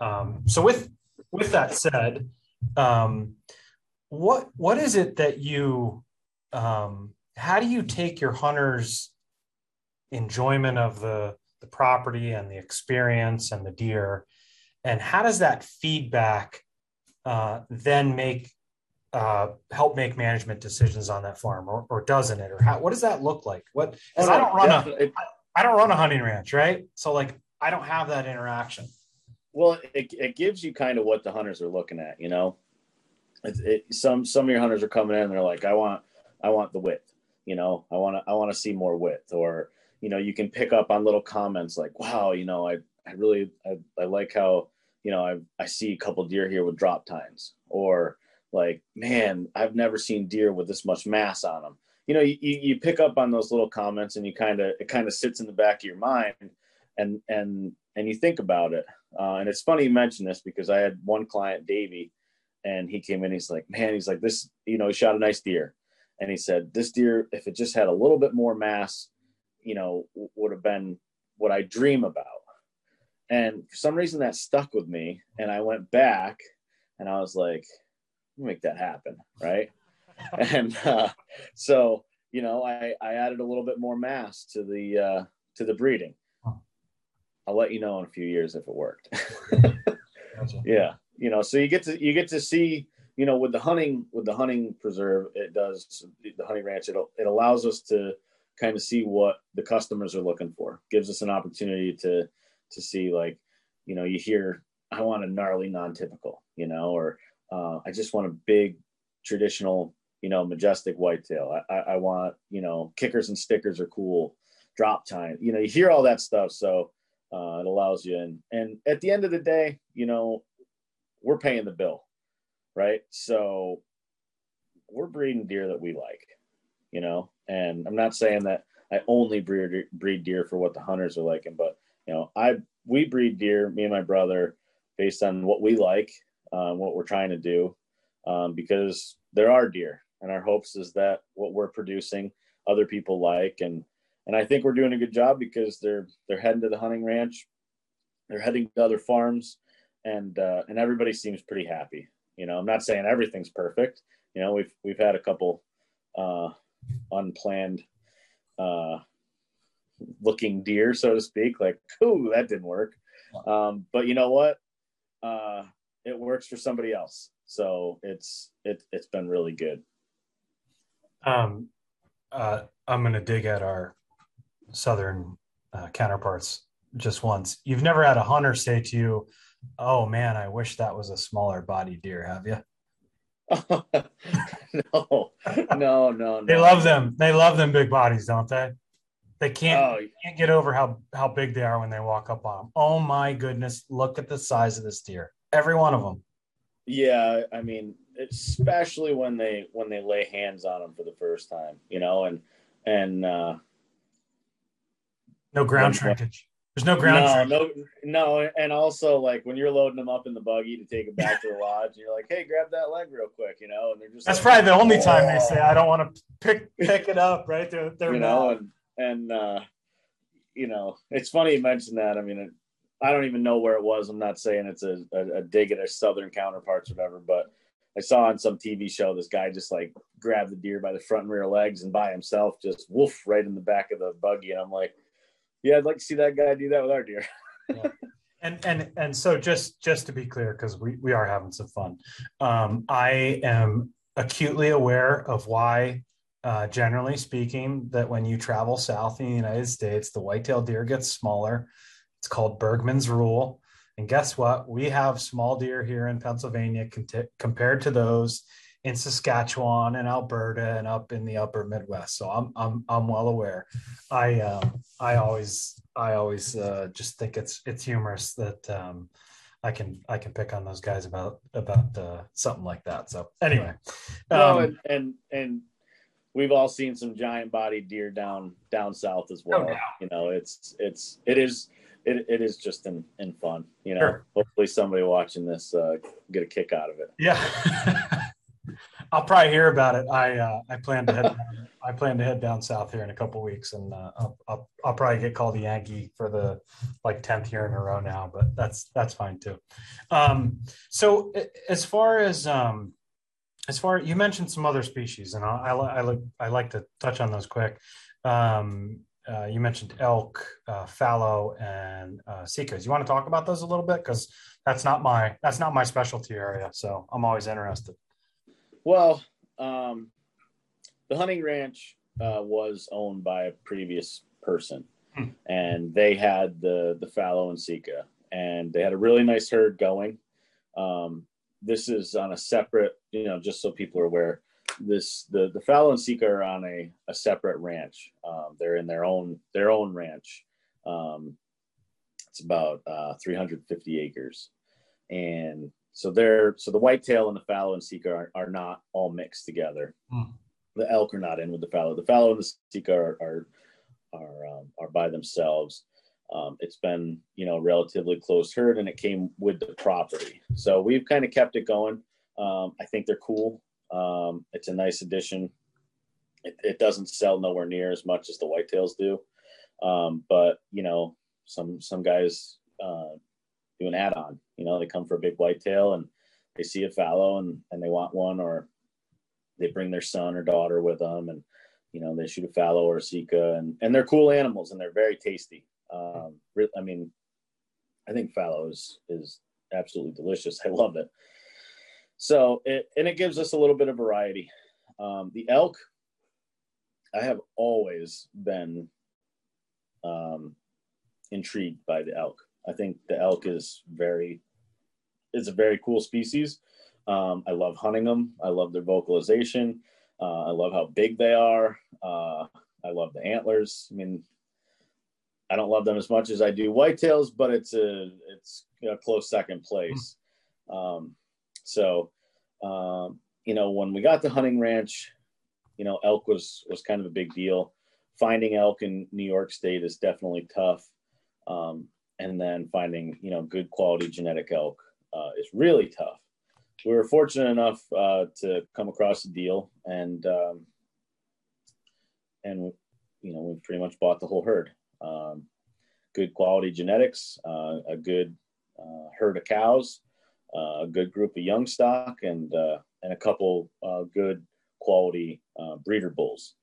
[SPEAKER 1] Um, so with with that said, um, what what is it that you um, how do you take your hunters enjoyment of the the property and the experience and the deer? And how does that feedback uh, then make uh, help make management decisions on that farm or, or doesn't it? Or how, what does that look like? What oh, no, i don't run a I, I don't run a hunting ranch right? So like i don't have that interaction.
[SPEAKER 2] Well it, it gives you kind of what the hunters are looking at you know it, some some of your hunters are coming in and they're like i want i want the width you know? I want to i want to see more width. Or you know you can pick up on little comments like wow you know i i really i, I like how you know i i see a couple deer here with drop tines. Or like man i've never seen deer with this much mass on them you know you, you pick up on those little comments and you kind of it kind of sits in the back of your mind and and and you think about it. Uh, and it's funny you mention this because i had one client davey and he came in he's like man he's like this you know he shot a nice deer. And he said this deer if it just had a little bit more mass you know would have been what i dream about. And for some reason that stuck with me. And i went back and i was like make that happen right? And uh, so you know I, I added a little bit more mass to the uh, to the breeding. I'll let you know in a few years if it worked. Yeah you know so you get to you get to see you know with the hunting with the hunting preserve it does the hunting ranch it, it allows us to kind of see what the customers are looking for gives us an opportunity to to see like you know you hear i want a gnarly non-typical you know or uh, I just want a big traditional, you know, majestic whitetail. I, I, I, want, you know, kickers and stickers are cool. Drop tine, you know, you hear all that stuff. So uh, it allows you. And, and at the end of the day, you know, we're paying the bill, right? So we're breeding deer that we like, you know, and I'm not saying that I only breed, breed deer for what the hunters are liking, but you know, I, we breed deer, me and my brother, based on what we like um, what we're trying to do um, because there are deer and our hopes is that what we're producing other people like and and I think we're doing a good job because they're they're heading to the hunting ranch they're heading to other farms and uh, and everybody seems pretty happy you know I'm not saying everything's perfect you know we've we've had a couple uh, unplanned uh, looking deer so to speak like ooh that didn't work um, but you know what uh, it works for somebody else. So it's it it's been really good.
[SPEAKER 1] Um, uh, I'm to dig at our southern uh, counterparts just once. You've never had a hunter say to you, "Oh man, I wish that was a smaller body deer," have you?
[SPEAKER 2] no, no, no, no.
[SPEAKER 1] They love them. They love them big bodies, don't they? They can't, oh, can't get over how how big they are when they walk up on them. Oh my goodness! Look at the size of this deer every one of them.
[SPEAKER 2] Yeah, I mean, especially when they when they lay hands on them for the first time, you know, and and uh,
[SPEAKER 1] no ground shrinkage. There's no ground.
[SPEAKER 2] No, no, no, and also like when you're loading them up in the buggy to take them back to the lodge, and you're like, "Hey, grab that leg real quick," you know, and they're just.
[SPEAKER 1] That's like, probably the only oh. time they say, "I don't want to pick pick it up." Right? They're, they're
[SPEAKER 2] you know, and and uh, you know, it's funny you mentioned that. I mean, it, I don't even know where it was. I'm not saying it's a, a, a dig at our southern counterparts or whatever, but I saw on some TV show this guy just like grabbed the deer by the front and rear legs and by himself just woof right in the back of the buggy. And I'm like, yeah, I'd like to see that guy do that with our deer.
[SPEAKER 1] yeah. And and and so just just to be clear, because we we are having some fun. Um, I am acutely aware of why, uh, generally speaking, that when you travel south in the United States, the whitetail deer gets smaller it's called Bergmann's Rule. And guess what? We have small deer here in Pennsylvania compared to those in Saskatchewan and Alberta and up in the upper Midwest. So I'm I'm I'm well aware. I um I always I always uh, just think it's it's humorous that um I can I can pick on those guys about about uh, something like that. So anyway,
[SPEAKER 2] um, no, and, and and we've all seen some giant bodied deer down down south as well. Oh, yeah. You know, it's it's it is it, it is just in, in fun, you know, sure. hopefully somebody watching this, uh, get a kick out of it.
[SPEAKER 1] Yeah. I'll probably hear about it. I uh, I plan to head down, I plan to head down south here in a couple weeks, and uh, I'll, I'll, I'll probably get called a Yankee for the like tenth year in a row now, but that's that's fine too. Um, so as far as um, as far you mentioned some other species, and I I, I, I like to touch on those quick. Um, uh, you mentioned elk, uh, fallow, and uh. You want to talk about those a little bit because that's not my that's not my specialty area. So I'm always interested.
[SPEAKER 2] Well, um, the hunting ranch uh, was owned by a previous person, hmm. and they had the the fallow and sika, and they had a really nice herd going. Um, this is on a separate, you know, just so people are aware. This the the fallow and sika are on a, a separate ranch. Um, they're in their own their own ranch. Um, it's about uh, 350 acres, and so they're so the whitetail and the fallow and sika are, are not all mixed together. Mm. The elk are not in with the fallow. The fallow and the sika are are are, um, are by themselves. Um, it's been you know relatively close herd, and it came with the property. So we've kind of kept it going. Um, I think they're cool. Um, it's a nice addition. It, it, doesn't sell nowhere near as much as the whitetails do, um, but you know some some guys uh, do an add-on. You know, they come for a big whitetail and they see a fallow and, and they want one, or they bring their son or daughter with them, and you know they shoot a fallow or a sika, and and they're cool animals and they're very tasty. Um, I mean, I think fallow is is absolutely delicious. I love it. So it and it gives us a little bit of variety. Um, the elk, I have always been um, intrigued by the elk. I think the elk is very it's a very cool species. Um, I love hunting them. I love their vocalization. Uh, I love how big they are. Uh, I love the antlers. I mean, I don't love them as much as I do whitetails, but it's a it's a close second place. Um, so, um, you know, when we got to hunting ranch, you know, elk was was kind of a big deal. Finding elk in New York State is definitely tough. Um, and then finding you know good quality genetic elk uh, is really tough. We were fortunate enough uh, to come across a deal, and um, and you know we pretty much bought the whole herd. Um, good quality genetics, uh, a good uh, herd of cows, uh, a good group of young stock, and uh, and a couple good quality breeder bulls.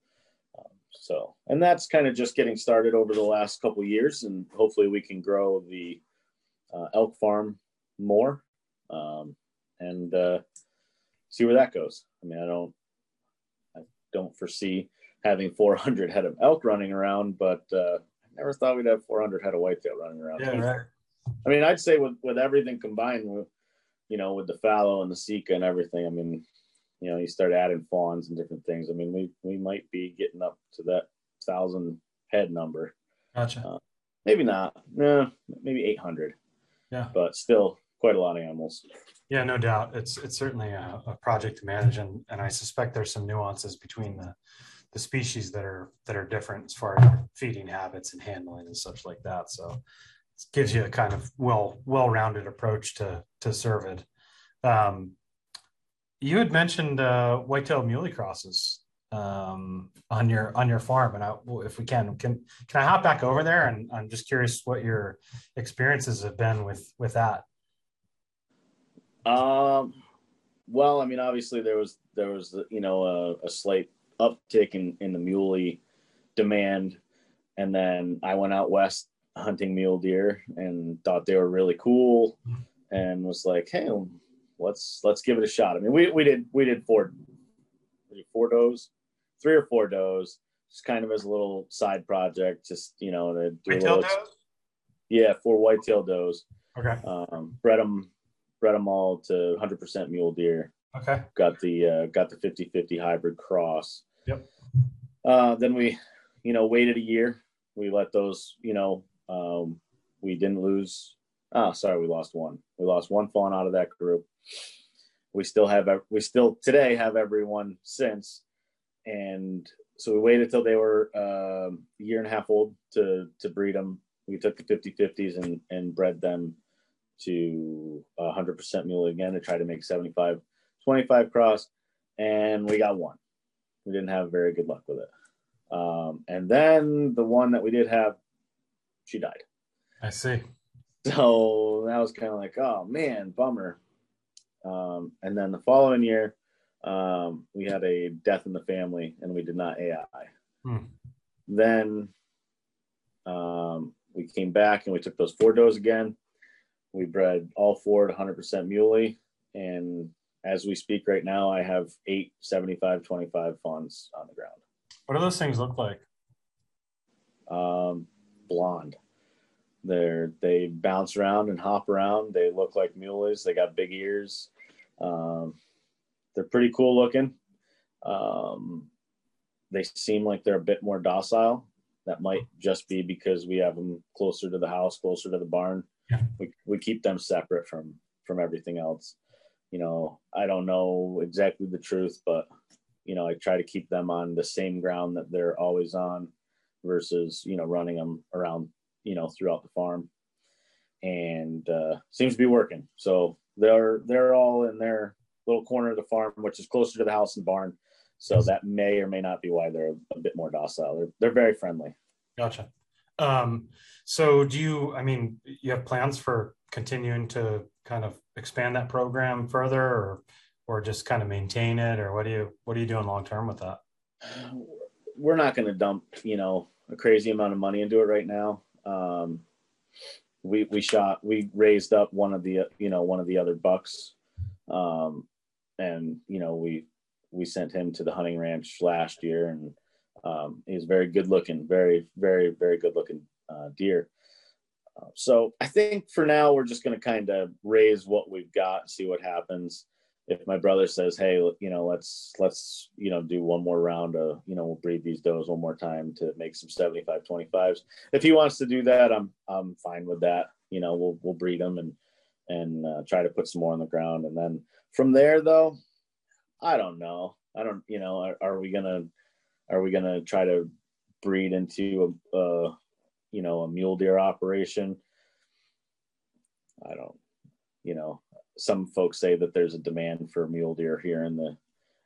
[SPEAKER 2] So, and that's kind of just getting started over the last couple years, and hopefully we can grow the uh, elk farm more um, and uh, see where that goes. I mean, I don't, I don't foresee having 400 head of elk running around, but uh, I never thought we'd have 400 head of whitetail running around.
[SPEAKER 1] Yeah, right.
[SPEAKER 2] I mean, I'd say with with everything combined, with you know, with the fallow and the sika and everything, I mean, you know, you start adding fawns and different things. I mean, we we might be getting up to that thousand head number.
[SPEAKER 1] Gotcha. Uh,
[SPEAKER 2] maybe not. No, maybe eight hundred.
[SPEAKER 1] Yeah,
[SPEAKER 2] but still quite a lot of animals.
[SPEAKER 1] Yeah, no doubt. It's it's certainly a, a project to manage, and and I suspect there's some nuances between the the species that are that are different as far as feeding habits and handling and such like that. So it gives you a kind of well well rounded approach to to cervid. Um, you had mentioned uh, whitetail muley crosses um, on your on your farm, and I, if we can, can can I hop back over there? And I'm just curious what your experiences have been with with that.
[SPEAKER 2] Um, well, I mean, obviously there was there was you know a, a slight uptick in in the muley demand, and then I went out west hunting mule deer and thought they were really cool, and was like, hey let's let's give it a shot. I mean, we we did we did four four does, three or four does, just kind of as a little side project, just you know to do
[SPEAKER 1] whitetail a little. Does?
[SPEAKER 2] Yeah, four whitetail does.
[SPEAKER 1] Okay.
[SPEAKER 2] Um, bred them bred them all to 100% mule deer.
[SPEAKER 1] Okay.
[SPEAKER 2] Got the uh, got the 50-50 hybrid cross.
[SPEAKER 1] Yep.
[SPEAKER 2] Uh, then we, you know, waited a year. We let those, you know, um, we didn't lose. Oh, sorry, we lost one. We lost one fawn out of that group we still have we still today have everyone since and so we waited till they were um, a year and a half old to to breed them we took the 50 50s and and bred them to 100% mule again to try to make 75 25 cross and we got one. We didn't have very good luck with it. Um, and then the one that we did have, she died.
[SPEAKER 1] I see.
[SPEAKER 2] So that was kind of like, oh man, bummer. Um, and then the following year, um, we had a death in the family and we did not AI. Hmm. Then um, we came back and we took those four does again. We bred all four to 100% muley. And as we speak right now, I have eight 75 25 fawns on the ground.
[SPEAKER 1] What do those things look like?
[SPEAKER 2] Um, blonde. They're they bounce around and hop around. They look like muleys. They got big ears. Um, they're pretty cool looking. Um, they seem like they're a bit more docile. That might just be because we have them closer to the house, closer to the barn. Yeah. We we keep them separate from from everything else. You know, I don't know exactly the truth, but you know, I try to keep them on the same ground that they're always on versus, you know, running them around, you know, throughout the farm. And uh, seems to be working. So they're they're all in their little corner of the farm, which is closer to the house and barn. So that may or may not be why they're a bit more docile. They're they're very friendly.
[SPEAKER 1] Gotcha. Um, so do you? I mean, you have plans for continuing to kind of expand that program further, or or just kind of maintain it, or what do you what are you doing long term with that?
[SPEAKER 2] We're not going to dump, you know, a crazy amount of money into it right now. Um, we we shot we raised up one of the you know one of the other bucks um, and you know we we sent him to the hunting ranch last year, and um, he's very good looking, very very very good looking uh, deer. Uh, so I think for now we're just going to kind of raise what we've got, see what happens. If my brother says, "Hey, you know, let's let's you know do one more round of you know we'll breed these does one more time to make some 75 25s." If he wants to do that, I'm I'm fine with that. You know, we'll we'll breed them and and uh, try to put some more on the ground, and then from there, though, I don't know. I don't, you know, are, are we gonna are we gonna try to breed into a, a you know a mule deer operation? I don't, you know, some folks say that there's a demand for mule deer here in the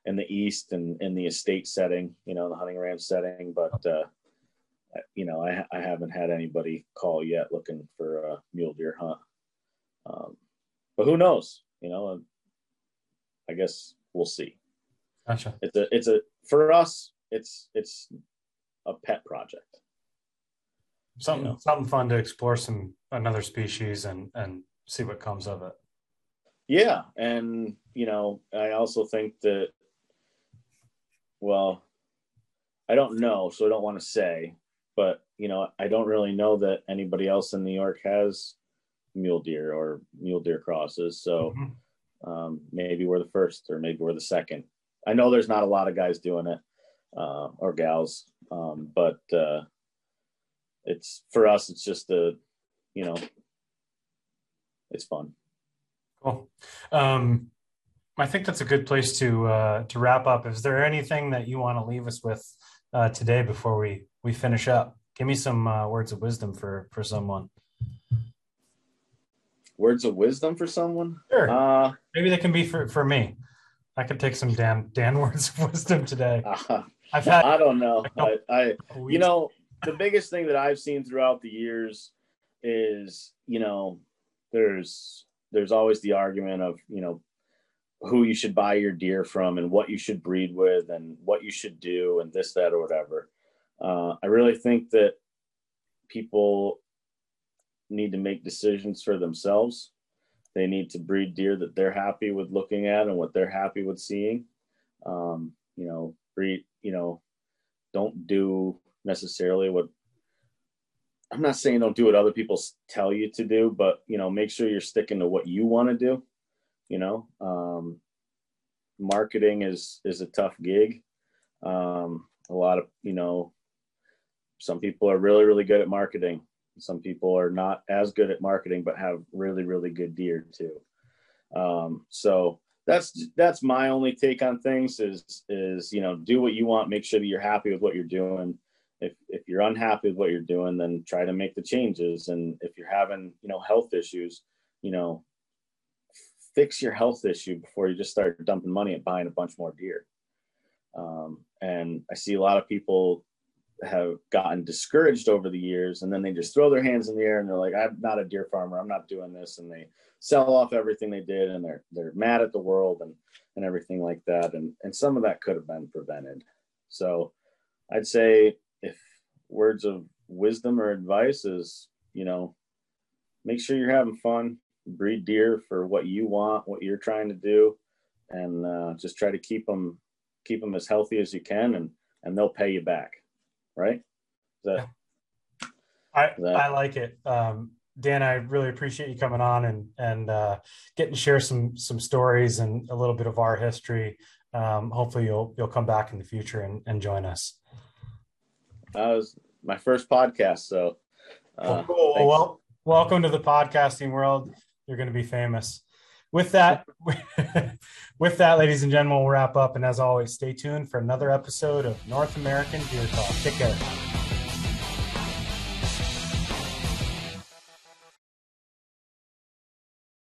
[SPEAKER 2] in the east and in the estate setting, you know, the hunting ranch setting, but uh, you know, I, I haven't had anybody call yet looking for a mule deer hunt. Um, but who knows? You know, I guess we'll see.
[SPEAKER 1] Gotcha.
[SPEAKER 2] It's a it's a for us it's it's a pet project.
[SPEAKER 1] Something you know? something fun to explore some another species and and see what comes of it.
[SPEAKER 2] Yeah, and you know, I also think that well, I don't know, so I don't want to say, but you know, I don't really know that anybody else in New York has mule deer or mule deer crosses. So mm-hmm um, maybe we're the first or maybe we're the second. I know there's not a lot of guys doing it uh, or gals, um, but uh, it's for us. It's just a, you know, it's fun.
[SPEAKER 1] Cool. Um, I think that's a good place to uh, to wrap up. Is there anything that you want to leave us with uh, today before we we finish up? Give me some uh, words of wisdom for for someone
[SPEAKER 2] words of wisdom for someone?
[SPEAKER 1] Sure. Uh, Maybe they can be for, for me. I could take some Dan Dan words of wisdom today. Uh,
[SPEAKER 2] I've had. I don't know. I, I you know the biggest thing that I've seen throughout the years is you know there's there's always the argument of you know who you should buy your deer from and what you should breed with and what you should do and this that or whatever. Uh, I really think that people need to make decisions for themselves. They need to breed deer that they're happy with looking at and what they're happy with seeing. Um, you know, breed, you know, don't do necessarily what I'm not saying don't do what other people tell you to do, but you know, make sure you're sticking to what you want to do. You know, um, marketing is is a tough gig. Um, a lot of you know, some people are really really good at marketing. Some people are not as good at marketing, but have really, really good deer too. Um, so that's that's my only take on things is is you know do what you want, make sure that you're happy with what you're doing. If if you're unhappy with what you're doing, then try to make the changes. And if you're having you know health issues, you know fix your health issue before you just start dumping money and buying a bunch more deer. Um, and I see a lot of people have gotten discouraged over the years and then they just throw their hands in the air and they're like i'm not a deer farmer i'm not doing this and they sell off everything they did and they're they're mad at the world and and everything like that and and some of that could have been prevented so i'd say if words of wisdom or advice is you know make sure you're having fun breed deer for what you want what you're trying to do and uh, just try to keep them keep them as healthy as you can and and they'll pay you back right?
[SPEAKER 1] That, I that... I like it. Um, Dan, I really appreciate you coming on and and uh, getting to share some some stories and a little bit of our history. Um, hopefully, you'll you'll come back in the future and, and join us.
[SPEAKER 2] That was my first podcast, so
[SPEAKER 1] uh, cool. Well, welcome to the podcasting world. You're going to be famous. With that, with that, ladies and gentlemen, we'll wrap up. And as always, stay tuned for another episode of North American Deer Talk. Take care.